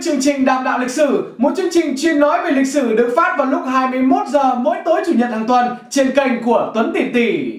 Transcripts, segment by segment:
với chương trình Đàm đạo lịch sử, một chương trình chuyên nói về lịch sử được phát vào lúc 21 giờ mỗi tối chủ nhật hàng tuần trên kênh của Tuấn Tỷ Tỷ.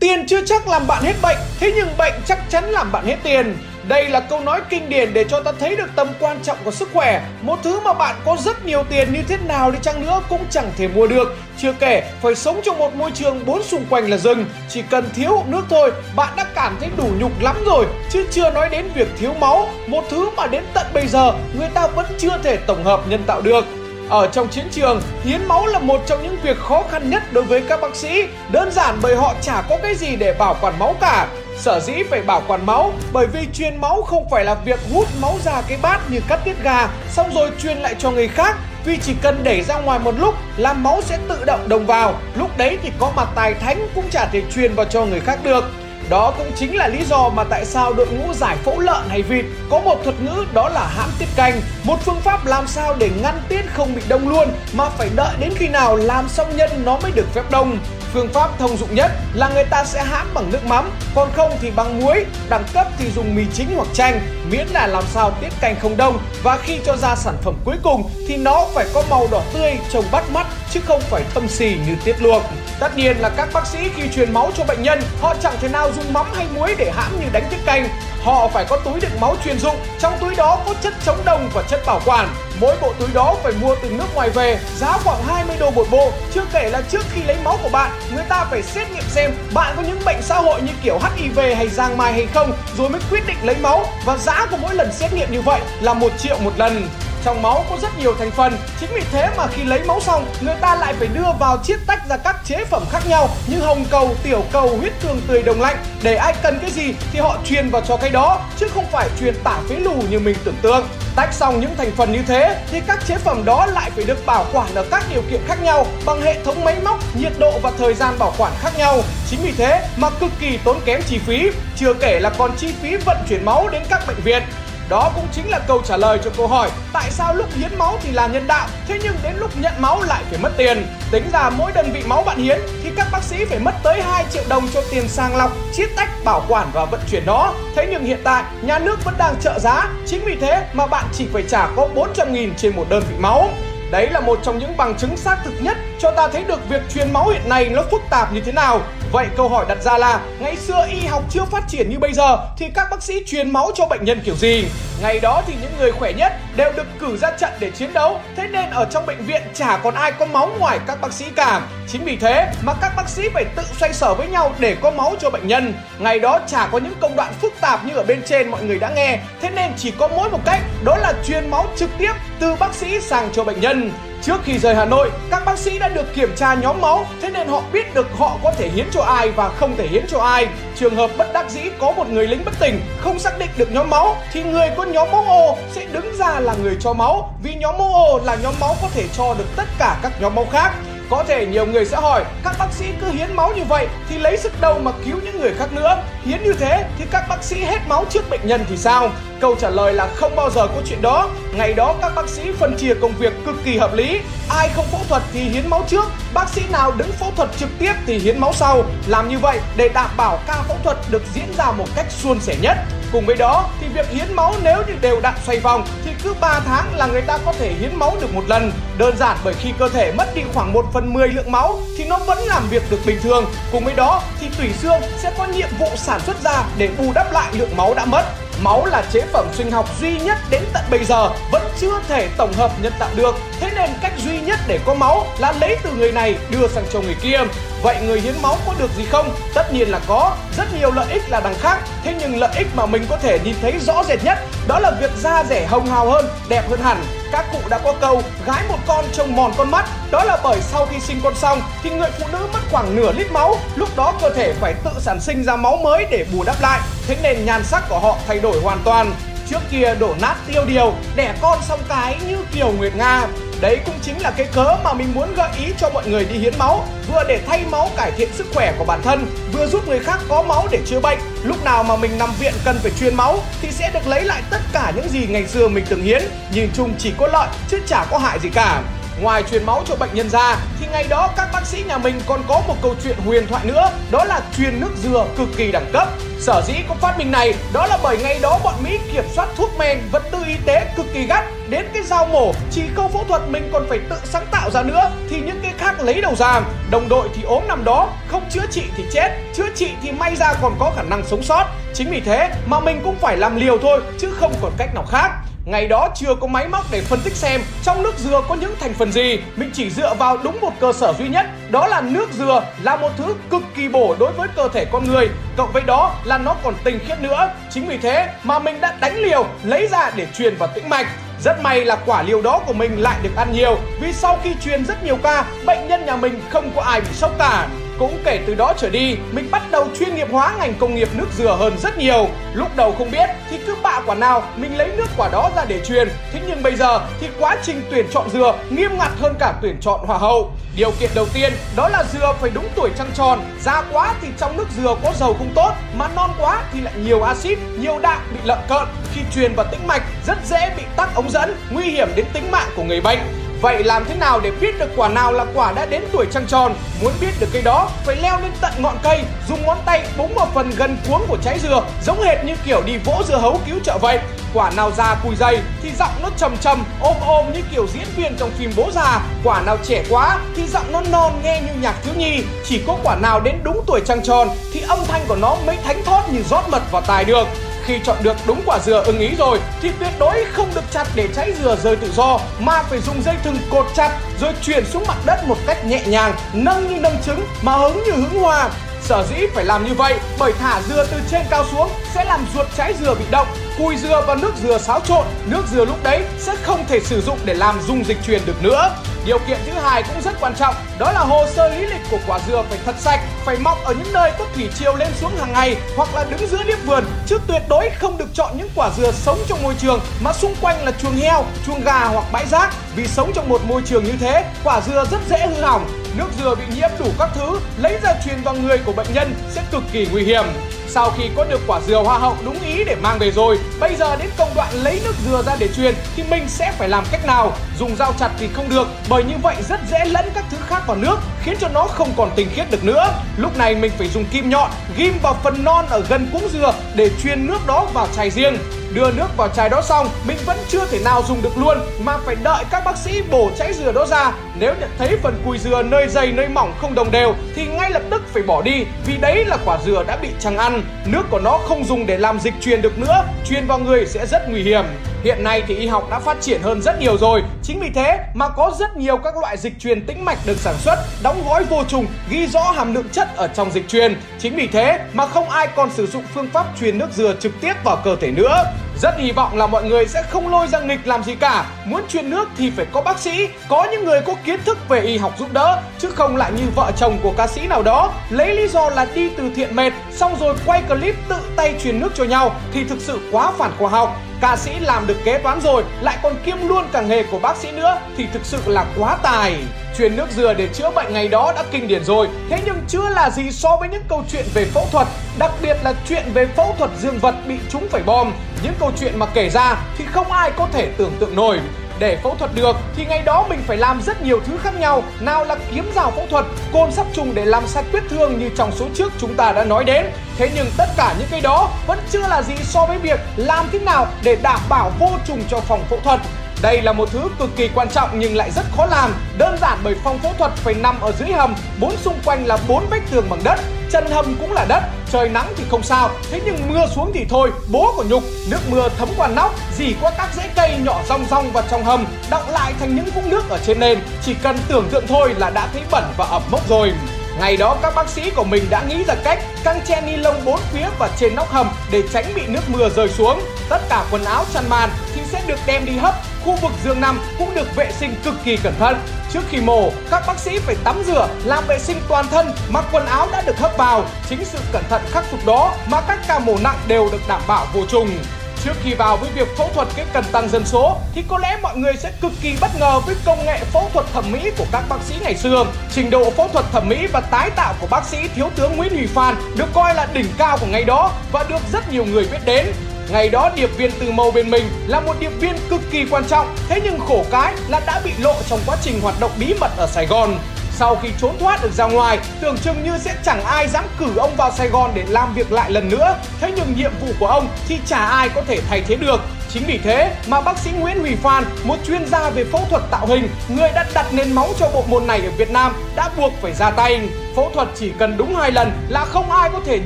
Tiền chưa chắc làm bạn hết bệnh, thế nhưng bệnh chắc chắn làm bạn hết tiền. Đây là câu nói kinh điển để cho ta thấy được tầm quan trọng của sức khỏe. Một thứ mà bạn có rất nhiều tiền như thế nào đi chăng nữa cũng chẳng thể mua được. Chưa kể phải sống trong một môi trường bốn xung quanh là rừng, chỉ cần thiếu nước thôi, bạn đã cảm thấy đủ nhục lắm rồi. Chứ chưa nói đến việc thiếu máu, một thứ mà đến tận bây giờ người ta vẫn chưa thể tổng hợp nhân tạo được. Ở trong chiến trường, hiến máu là một trong những việc khó khăn nhất đối với các bác sĩ, đơn giản bởi họ chả có cái gì để bảo quản máu cả. Sở dĩ phải bảo quản máu bởi vì truyền máu không phải là việc hút máu ra cái bát như cắt tiết gà xong rồi truyền lại cho người khác. Vì chỉ cần đẩy ra ngoài một lúc là máu sẽ tự động đồng vào. Lúc đấy thì có mặt tài thánh cũng chả thể truyền vào cho người khác được đó cũng chính là lý do mà tại sao đội ngũ giải phẫu lợn hay vịt có một thuật ngữ đó là hãm tiết canh, một phương pháp làm sao để ngăn tiết không bị đông luôn mà phải đợi đến khi nào làm xong nhân nó mới được phép đông. Phương pháp thông dụng nhất là người ta sẽ hãm bằng nước mắm, còn không thì bằng muối, đẳng cấp thì dùng mì chính hoặc chanh, miễn là làm sao tiết canh không đông và khi cho ra sản phẩm cuối cùng thì nó phải có màu đỏ tươi trông bắt mắt chứ không phải thâm xì như tiết luộc. Tất nhiên là các bác sĩ khi truyền máu cho bệnh nhân, họ chẳng thể nào dùng mắm hay muối để hãm như đánh tiết canh. Họ phải có túi đựng máu chuyên dụng, trong túi đó có chất chống đông và chất bảo quản. Mỗi bộ túi đó phải mua từ nước ngoài về, giá khoảng 20 đô một bộ. Chưa kể là trước khi lấy máu của bạn, người ta phải xét nghiệm xem bạn có những bệnh xã hội như kiểu HIV hay giang mai hay không, rồi mới quyết định lấy máu. Và giá của mỗi lần xét nghiệm như vậy là một triệu một lần. Trong máu có rất nhiều thành phần, chính vì thế mà khi lấy máu xong, người ta lại phải đưa vào chiết tách ra các chế phẩm khác nhau như hồng cầu, tiểu cầu, huyết tương tươi đông lạnh để ai cần cái gì thì họ truyền vào cho cái đó chứ không phải truyền tả phế lù như mình tưởng tượng. Tách xong những thành phần như thế thì các chế phẩm đó lại phải được bảo quản ở các điều kiện khác nhau bằng hệ thống máy móc, nhiệt độ và thời gian bảo quản khác nhau. Chính vì thế mà cực kỳ tốn kém chi phí, chưa kể là còn chi phí vận chuyển máu đến các bệnh viện. Đó cũng chính là câu trả lời cho câu hỏi Tại sao lúc hiến máu thì là nhân đạo Thế nhưng đến lúc nhận máu lại phải mất tiền. Tính ra mỗi đơn vị máu bạn hiến Thì các bác sĩ phải mất tới 2 triệu đồng cho tiền sàng lọc Chiết tách, bảo quản và vận chuyển nó. Thế nhưng hiện tại nhà nước vẫn đang trợ giá Chính vì thế mà bạn chỉ phải trả có 400 nghìn trên một đơn vị máu. Đấy là một trong những bằng chứng xác thực nhất cho ta thấy được việc truyền máu hiện nay nó phức tạp như thế nào. Vậy câu hỏi đặt ra là, ngày xưa y học chưa phát triển như bây giờ thì các bác sĩ truyền máu cho bệnh nhân kiểu gì? Ngày đó thì những người khỏe nhất đều được cử ra trận để chiến đấu. Thế nên ở trong bệnh viện chả còn ai có máu ngoài các bác sĩ cả. Chính vì thế mà các bác sĩ phải tự xoay sở với nhau để có máu cho bệnh nhân. Ngày đó chả có những công đoạn phức tạp như ở bên trên mọi người đã nghe. Thế nên chỉ có mỗi một cách, đó là truyền máu trực tiếp từ bác sĩ sang cho bệnh nhân. Trước khi rời Hà Nội, các bác sĩ đã được kiểm tra nhóm máu, thế nên họ biết được họ có thể hiến cho ai và không thể hiến cho ai. Trường hợp bất đắc dĩ có một người lính bất tỉnh, không xác định được nhóm máu, thì người có nhóm máu O sẽ đứng ra là người cho máu, vì nhóm máu O là nhóm máu có thể cho được tất cả các nhóm máu khác. Có thể nhiều người sẽ hỏi Các bác sĩ cứ hiến máu như vậy Thì lấy sức đâu mà cứu những người khác nữa Hiến như thế thì các bác sĩ hết máu trước bệnh nhân thì sao Câu trả lời là không bao giờ có chuyện đó Ngày đó các bác sĩ phân chia công việc cực kỳ hợp lý Ai không phẫu thuật thì hiến máu trước Bác sĩ nào đứng phẫu thuật trực tiếp thì hiến máu sau Làm như vậy để đảm bảo ca phẫu thuật được diễn ra một cách suôn sẻ nhất Cùng với đó thì việc hiến máu nếu như đều đặn xoay vòng thì cứ 3 tháng là người ta có thể hiến máu được một lần. Đơn giản bởi khi cơ thể mất đi khoảng 1 phần 10 lượng máu thì nó vẫn làm việc được bình thường. Cùng với đó thì tủy xương sẽ có nhiệm vụ sản xuất ra để bù đắp lại lượng máu đã mất. Máu là chế phẩm sinh học duy nhất đến tận bây giờ vẫn chưa thể tổng hợp nhân tạo được. Thế nên cách duy nhất để có máu là lấy từ người này đưa sang cho người kia. Vậy người hiến máu có được gì không? Tất nhiên là có, rất nhiều lợi ích là đằng khác. Thế nhưng lợi ích mà mình có thể nhìn thấy rõ rệt nhất đó là việc da rẻ hồng hào hơn, đẹp hơn hẳn. Các cụ đã có câu gái một con trông mòn con mắt. Đó là bởi sau khi sinh con xong thì người phụ nữ mất khoảng nửa lít máu. Lúc đó cơ thể phải tự sản sinh ra máu mới để bù đắp lại. Thế nên nhan sắc của họ thay đổi hoàn toàn. Trước kia đổ nát tiêu điều, đẻ con xong cái như Kiều Nguyệt Nga. Đấy cũng chính là cái cớ mà mình muốn gợi ý cho mọi người đi hiến máu, Vừa để thay máu cải thiện sức khỏe của bản thân, Vừa giúp người khác có máu để chữa bệnh. Lúc nào mà mình nằm viện cần phải truyền máu Thì sẽ được lấy lại tất cả những gì ngày xưa mình từng hiến Nhìn chung chỉ có lợi chứ chả có hại gì cả. Ngoài truyền máu cho bệnh nhân ra thì ngày đó các bác sĩ nhà mình còn có một câu chuyện huyền thoại nữa, đó là truyền nước dừa cực kỳ đẳng cấp. Sở dĩ có phát minh này đó là bởi ngày đó bọn Mỹ kiểm soát thuốc men, vật tư y tế cực kỳ gắt. Đến cái dao mổ, chỉ câu phẫu thuật mình còn phải tự sáng tạo ra nữa Thì những cái khác lấy đầu ra. Đồng đội thì ốm nằm đó, không chữa trị thì chết Chữa trị thì may ra còn có khả năng sống sót. Chính vì thế mà mình cũng phải làm liều thôi chứ không còn cách nào khác. Ngày đó chưa có máy móc để phân tích xem trong nước dừa có những thành phần gì. Mình chỉ dựa vào đúng một cơ sở duy nhất, Đó là nước dừa, là một thứ cực kỳ bổ đối với cơ thể con người. Cộng với đó là nó còn tinh khiết nữa. Chính vì thế mà mình đã đánh liều, lấy ra để truyền vào tĩnh mạch. Rất may là quả liều đó của mình lại được ăn nhiều, Vì sau khi truyền rất nhiều ca, Bệnh nhân nhà mình không có ai bị sốc cả cũng kể từ đó trở đi, mình bắt đầu chuyên nghiệp hóa ngành công nghiệp nước dừa hơn rất nhiều. Lúc đầu không biết thì cứ bạ quả nào mình lấy nước quả đó ra để truyền. Thế nhưng bây giờ thì quá trình tuyển chọn dừa nghiêm ngặt hơn cả tuyển chọn hoa hậu. Điều kiện đầu tiên đó là dừa phải đúng tuổi trăng tròn. Già quá thì trong nước dừa có dầu không tốt, mà non quá thì lại nhiều axit, nhiều đạm bị lợn cợn. Khi truyền vào tĩnh mạch rất dễ bị tắc ống dẫn, nguy hiểm đến tính mạng của người bệnh. Vậy làm thế nào để biết được quả nào là quả đã đến tuổi trăng tròn? Muốn biết được cây đó, phải leo lên tận ngọn cây, dùng ngón tay búng vào phần gần cuống của trái dừa, giống hệt như kiểu đi vỗ dưa hấu cứu trợ vậy. Quả nào già cùi dày thì giọng nó trầm trầm, ôm ôm như kiểu diễn viên trong phim bố già. Quả nào trẻ quá thì giọng nó non nghe như nhạc thiếu nhi. Chỉ có quả nào đến đúng tuổi trăng tròn thì âm thanh của nó mới thánh thót như rót mật vào tài được. Khi chọn được đúng quả dừa ưng ý rồi thì tuyệt đối không được chặt để trái dừa rơi tự do mà phải dùng dây thừng cột chặt rồi chuyển xuống mặt đất một cách nhẹ nhàng, nâng như nâng trứng mà hứng như hứng hoa. Sở dĩ phải làm như vậy bởi thả dừa từ trên cao xuống sẽ làm ruột trái dừa bị động, cùi dừa và nước dừa xáo trộn, nước dừa lúc đấy sẽ không thể sử dụng để làm dung dịch truyền được nữa. Điều kiện thứ hai cũng rất quan trọng, đó là hồ sơ lý lịch của quả dừa phải thật sạch, phải mọc ở những nơi có thủy triều lên xuống hàng ngày hoặc là đứng giữa liếp vườn, chứ tuyệt đối không được chọn những quả dừa sống trong môi trường mà xung quanh là chuồng heo, chuồng gà hoặc bãi rác. Vì sống trong một môi trường như thế, quả dừa rất dễ hư hỏng, nước dừa bị nhiễm đủ các thứ lấy ra truyền vào người của bệnh nhân sẽ cực kỳ nguy hiểm. Sau khi có được quả dừa hoa hậu đúng ý để mang về rồi, bây giờ đến công đoạn lấy nước dừa ra để truyền thì mình sẽ phải làm cách nào? Dùng dao chặt thì không được, bởi như vậy rất dễ lẫn các thứ khác vào nước, khiến cho nó không còn tinh khiết được nữa. Lúc này mình phải dùng kim nhọn ghim vào phần non ở gần cuống dừa để truyền nước đó vào chai riêng. Đưa nước vào chai đó xong, mình vẫn chưa thể nào dùng được luôn mà phải đợi các bác sĩ bổ chảy dừa đó ra. Nếu nhận thấy phần cùi dừa nơi dày nơi mỏng không đồng đều thì ngay lập tức phải bỏ đi vì đấy là quả dừa đã bị trăng ăn. Nước của nó không dùng để làm dịch truyền được nữa, truyền vào người sẽ rất nguy hiểm. Hiện nay thì y học đã phát triển hơn rất nhiều rồi Chính vì thế mà có rất nhiều các loại dịch truyền tĩnh mạch được sản xuất Đóng gói vô trùng, ghi rõ hàm lượng chất ở trong dịch truyền Chính vì thế mà không ai còn sử dụng phương pháp truyền nước dừa trực tiếp vào cơ thể nữa rất hy vọng là mọi người sẽ không lôi ra nghịch làm gì cả. Muốn truyền nước thì phải có bác sĩ, Có những người có kiến thức về y học giúp đỡ, Chứ không lại như vợ chồng của ca sĩ nào đó. Lấy lý do là đi từ thiện mệt, Xong rồi quay clip tự tay truyền nước cho nhau Thì thực sự quá phản khoa học. Ca sĩ làm được kế toán rồi, Lại còn kiêm luôn cả nghề của bác sĩ nữa Thì thực sự là quá tài. Truyền nước dừa để chữa bệnh ngày đó đã kinh điển rồi. Thế nhưng chưa là gì so với những câu chuyện về phẫu thuật, Đặc biệt là chuyện về phẫu thuật dương vật bị trúng phải bom. Những câu chuyện mà kể ra thì không ai có thể tưởng tượng nổi. Để phẫu thuật được thì ngày đó mình phải làm rất nhiều thứ khác nhau. Nào là kiếm rào phẫu thuật, côn sắt trùng để làm sạch vết thương như trong số trước chúng ta đã nói đến. Thế nhưng tất cả những cái đó vẫn chưa là gì so với việc làm thế nào để đảm bảo vô trùng cho phòng phẫu thuật đây là một thứ cực kỳ quan trọng nhưng lại rất khó làm. Đơn giản bởi phòng phẫu thuật phải nằm ở dưới hầm, bốn xung quanh là bốn vách tường bằng đất, chân hầm cũng là đất. Trời nắng thì không sao, thế nhưng mưa xuống thì thôi, bố của nhục, nước mưa thấm qua nóc, dì qua các rễ cây nhỏ rong rong vào trong hầm, đọng lại thành những vũng nước ở trên nền. Chỉ cần tưởng tượng thôi là đã thấy bẩn và ẩm mốc rồi. Ngày đó các bác sĩ của mình đã nghĩ ra cách căng che ni lông bốn phía và trên nóc hầm để tránh bị nước mưa rơi xuống. Tất cả quần áo chăn màn thì sẽ được đem đi hấp. Khu vực giường nằm cũng được vệ sinh cực kỳ cẩn thận. Trước khi mổ, các bác sĩ phải tắm rửa, làm vệ sinh toàn thân, mặc quần áo đã được hấp vào. Chính sự cẩn thận khắc phục đó mà các ca mổ nặng đều được đảm bảo vô trùng. Trước khi vào với việc phẫu thuật cái cần tăng dân số thì có lẽ mọi người sẽ cực kỳ bất ngờ với công nghệ phẫu thuật thẩm mỹ của các bác sĩ ngày xưa. Trình độ phẫu thuật thẩm mỹ và tái tạo của bác sĩ thiếu tướng Nguyễn Huy Phan được coi là đỉnh cao của ngày đó và được rất nhiều người biết đến. Ngày đó điệp viên từ màu bên mình là một điệp viên cực kỳ quan trọng, thế nhưng khổ cái là đã bị lộ trong quá trình hoạt động bí mật ở Sài Gòn. Sau khi trốn thoát được ra ngoài, tưởng chừng như sẽ chẳng ai dám cử ông vào Sài Gòn để làm việc lại lần nữa. Thế nhưng nhiệm vụ của ông thì chả ai có thể thay thế được. Chính vì thế mà bác sĩ Nguyễn Huy Phan, một chuyên gia về phẫu thuật tạo hình, người đã đặt nền móng cho bộ môn này ở Việt Nam, đã buộc phải ra tay. Phẫu thuật chỉ cần đúng hai lần là không ai có thể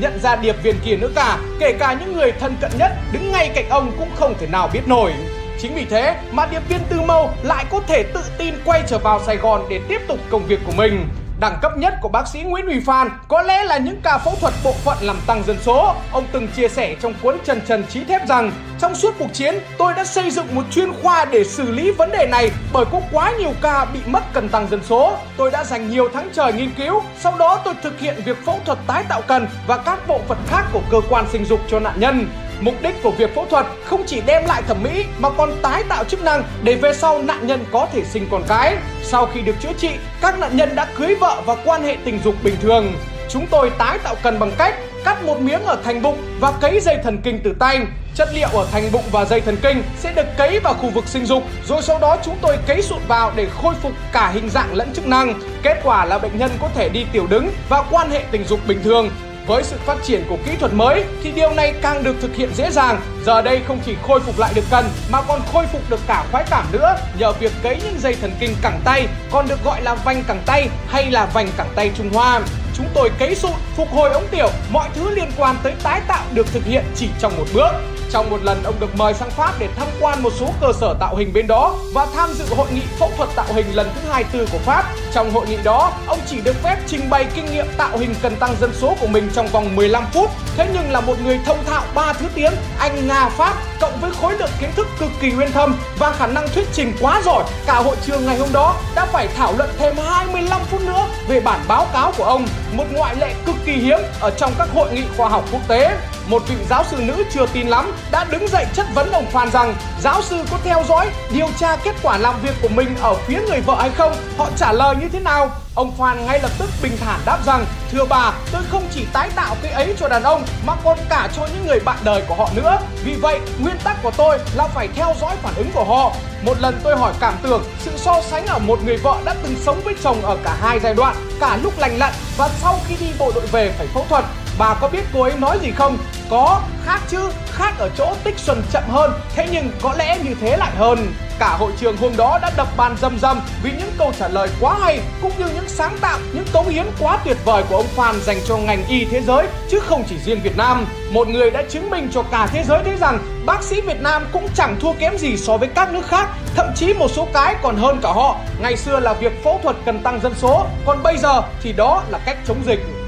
nhận ra điệp viên kia nữa cả, kể cả những người thân cận nhất đứng ngay cạnh ông cũng không thể nào biết nổi. Chính vì thế mà điệp viên Tư Mâu lại có thể tự tin quay trở vào Sài Gòn để tiếp tục công việc của mình. Đẳng cấp nhất của bác sĩ Nguyễn Huy Phan có lẽ là những ca phẫu thuật bộ phận làm tăng dân số. Ông từng chia sẻ trong cuốn Trần Trần Chí Thép rằng trong suốt cuộc chiến tôi đã xây dựng một chuyên khoa để xử lý vấn đề này bởi có quá nhiều ca bị mất cần tăng dân số. Tôi đã dành nhiều tháng trời nghiên cứu, sau đó tôi thực hiện việc phẫu thuật tái tạo cần và các bộ phận khác của cơ quan sinh dục cho nạn nhân. Mục đích của việc phẫu thuật không chỉ đem lại thẩm mỹ mà còn tái tạo chức năng để về sau nạn nhân có thể sinh con cái. Sau khi được chữa trị, các nạn nhân đã cưới vợ và quan hệ tình dục bình thường. Chúng tôi tái tạo cần bằng cách cắt một miếng ở thành bụng và cấy dây thần kinh từ tay. Chất liệu ở thành bụng và dây thần kinh sẽ được cấy vào khu vực sinh dục, rồi sau đó chúng tôi cấy sụn vào để khôi phục cả hình dạng lẫn chức năng. Kết quả là bệnh nhân có thể đi tiểu đứng và quan hệ tình dục bình thường. Với sự phát triển của kỹ thuật mới, thì điều này càng được thực hiện dễ dàng. Giờ đây không chỉ khôi phục lại được cân mà còn khôi phục được cả khoái cảm nữa nhờ việc cấy những dây thần kinh cẳng tay còn được gọi là vành cẳng tay hay là vành cẳng tay Trung Hoa. Chúng tôi cấy sụn, phục hồi ống tiểu, mọi thứ liên quan tới tái tạo được thực hiện chỉ trong một bước. Trong một lần ông được mời sang Pháp để tham quan một số cơ sở tạo hình bên đó và tham dự hội nghị phẫu thuật tạo hình lần thứ 24 của Pháp. Trong hội nghị đó, ông chỉ được phép trình bày kinh nghiệm tạo hình cần tăng dân số của mình trong vòng 15 phút. Thế nhưng là một người thông thạo ba thứ tiếng Anh, Nga, Pháp cộng với khối lượng kiến thức cực kỳ uyên thâm và khả năng thuyết trình quá giỏi, cả hội trường ngày hôm đó đã phải thảo luận thêm 25 phút nữa về bản báo cáo của ông, một ngoại lệ cực kỳ hiếm ở trong các hội nghị khoa học quốc tế một vị giáo sư nữ chưa tin lắm đã đứng dậy chất vấn ông Phan rằng giáo sư có theo dõi, điều tra kết quả làm việc của mình ở phía người vợ hay không? Họ trả lời như thế nào? Ông Phan ngay lập tức bình thản đáp rằng Thưa bà, tôi không chỉ tái tạo cái ấy cho đàn ông mà còn cả cho những người bạn đời của họ nữa. Vì vậy, nguyên tắc của tôi là phải theo dõi phản ứng của họ. Một lần tôi hỏi cảm tưởng sự so sánh ở một người vợ đã từng sống với chồng ở cả hai giai đoạn Cả lúc lành lặn và sau khi đi bộ đội về phải phẫu thuật Bà có biết cô ấy nói gì không? Có, khác chứ, khác ở chỗ tích xuân chậm hơn Thế nhưng có lẽ như thế lại hơn Cả hội trường hôm đó đã đập bàn rầm rầm vì những câu trả lời quá hay cũng như những sáng tạo, những cống hiến quá tuyệt vời của ông Phan dành cho ngành y thế giới chứ không chỉ riêng Việt Nam. Một người đã chứng minh cho cả thế giới thấy rằng bác sĩ Việt Nam cũng chẳng thua kém gì so với các nước khác, thậm chí một số cái còn hơn cả họ. Ngày xưa là việc phẫu thuật cần tăng dân số, còn bây giờ thì đó là cách chống dịch.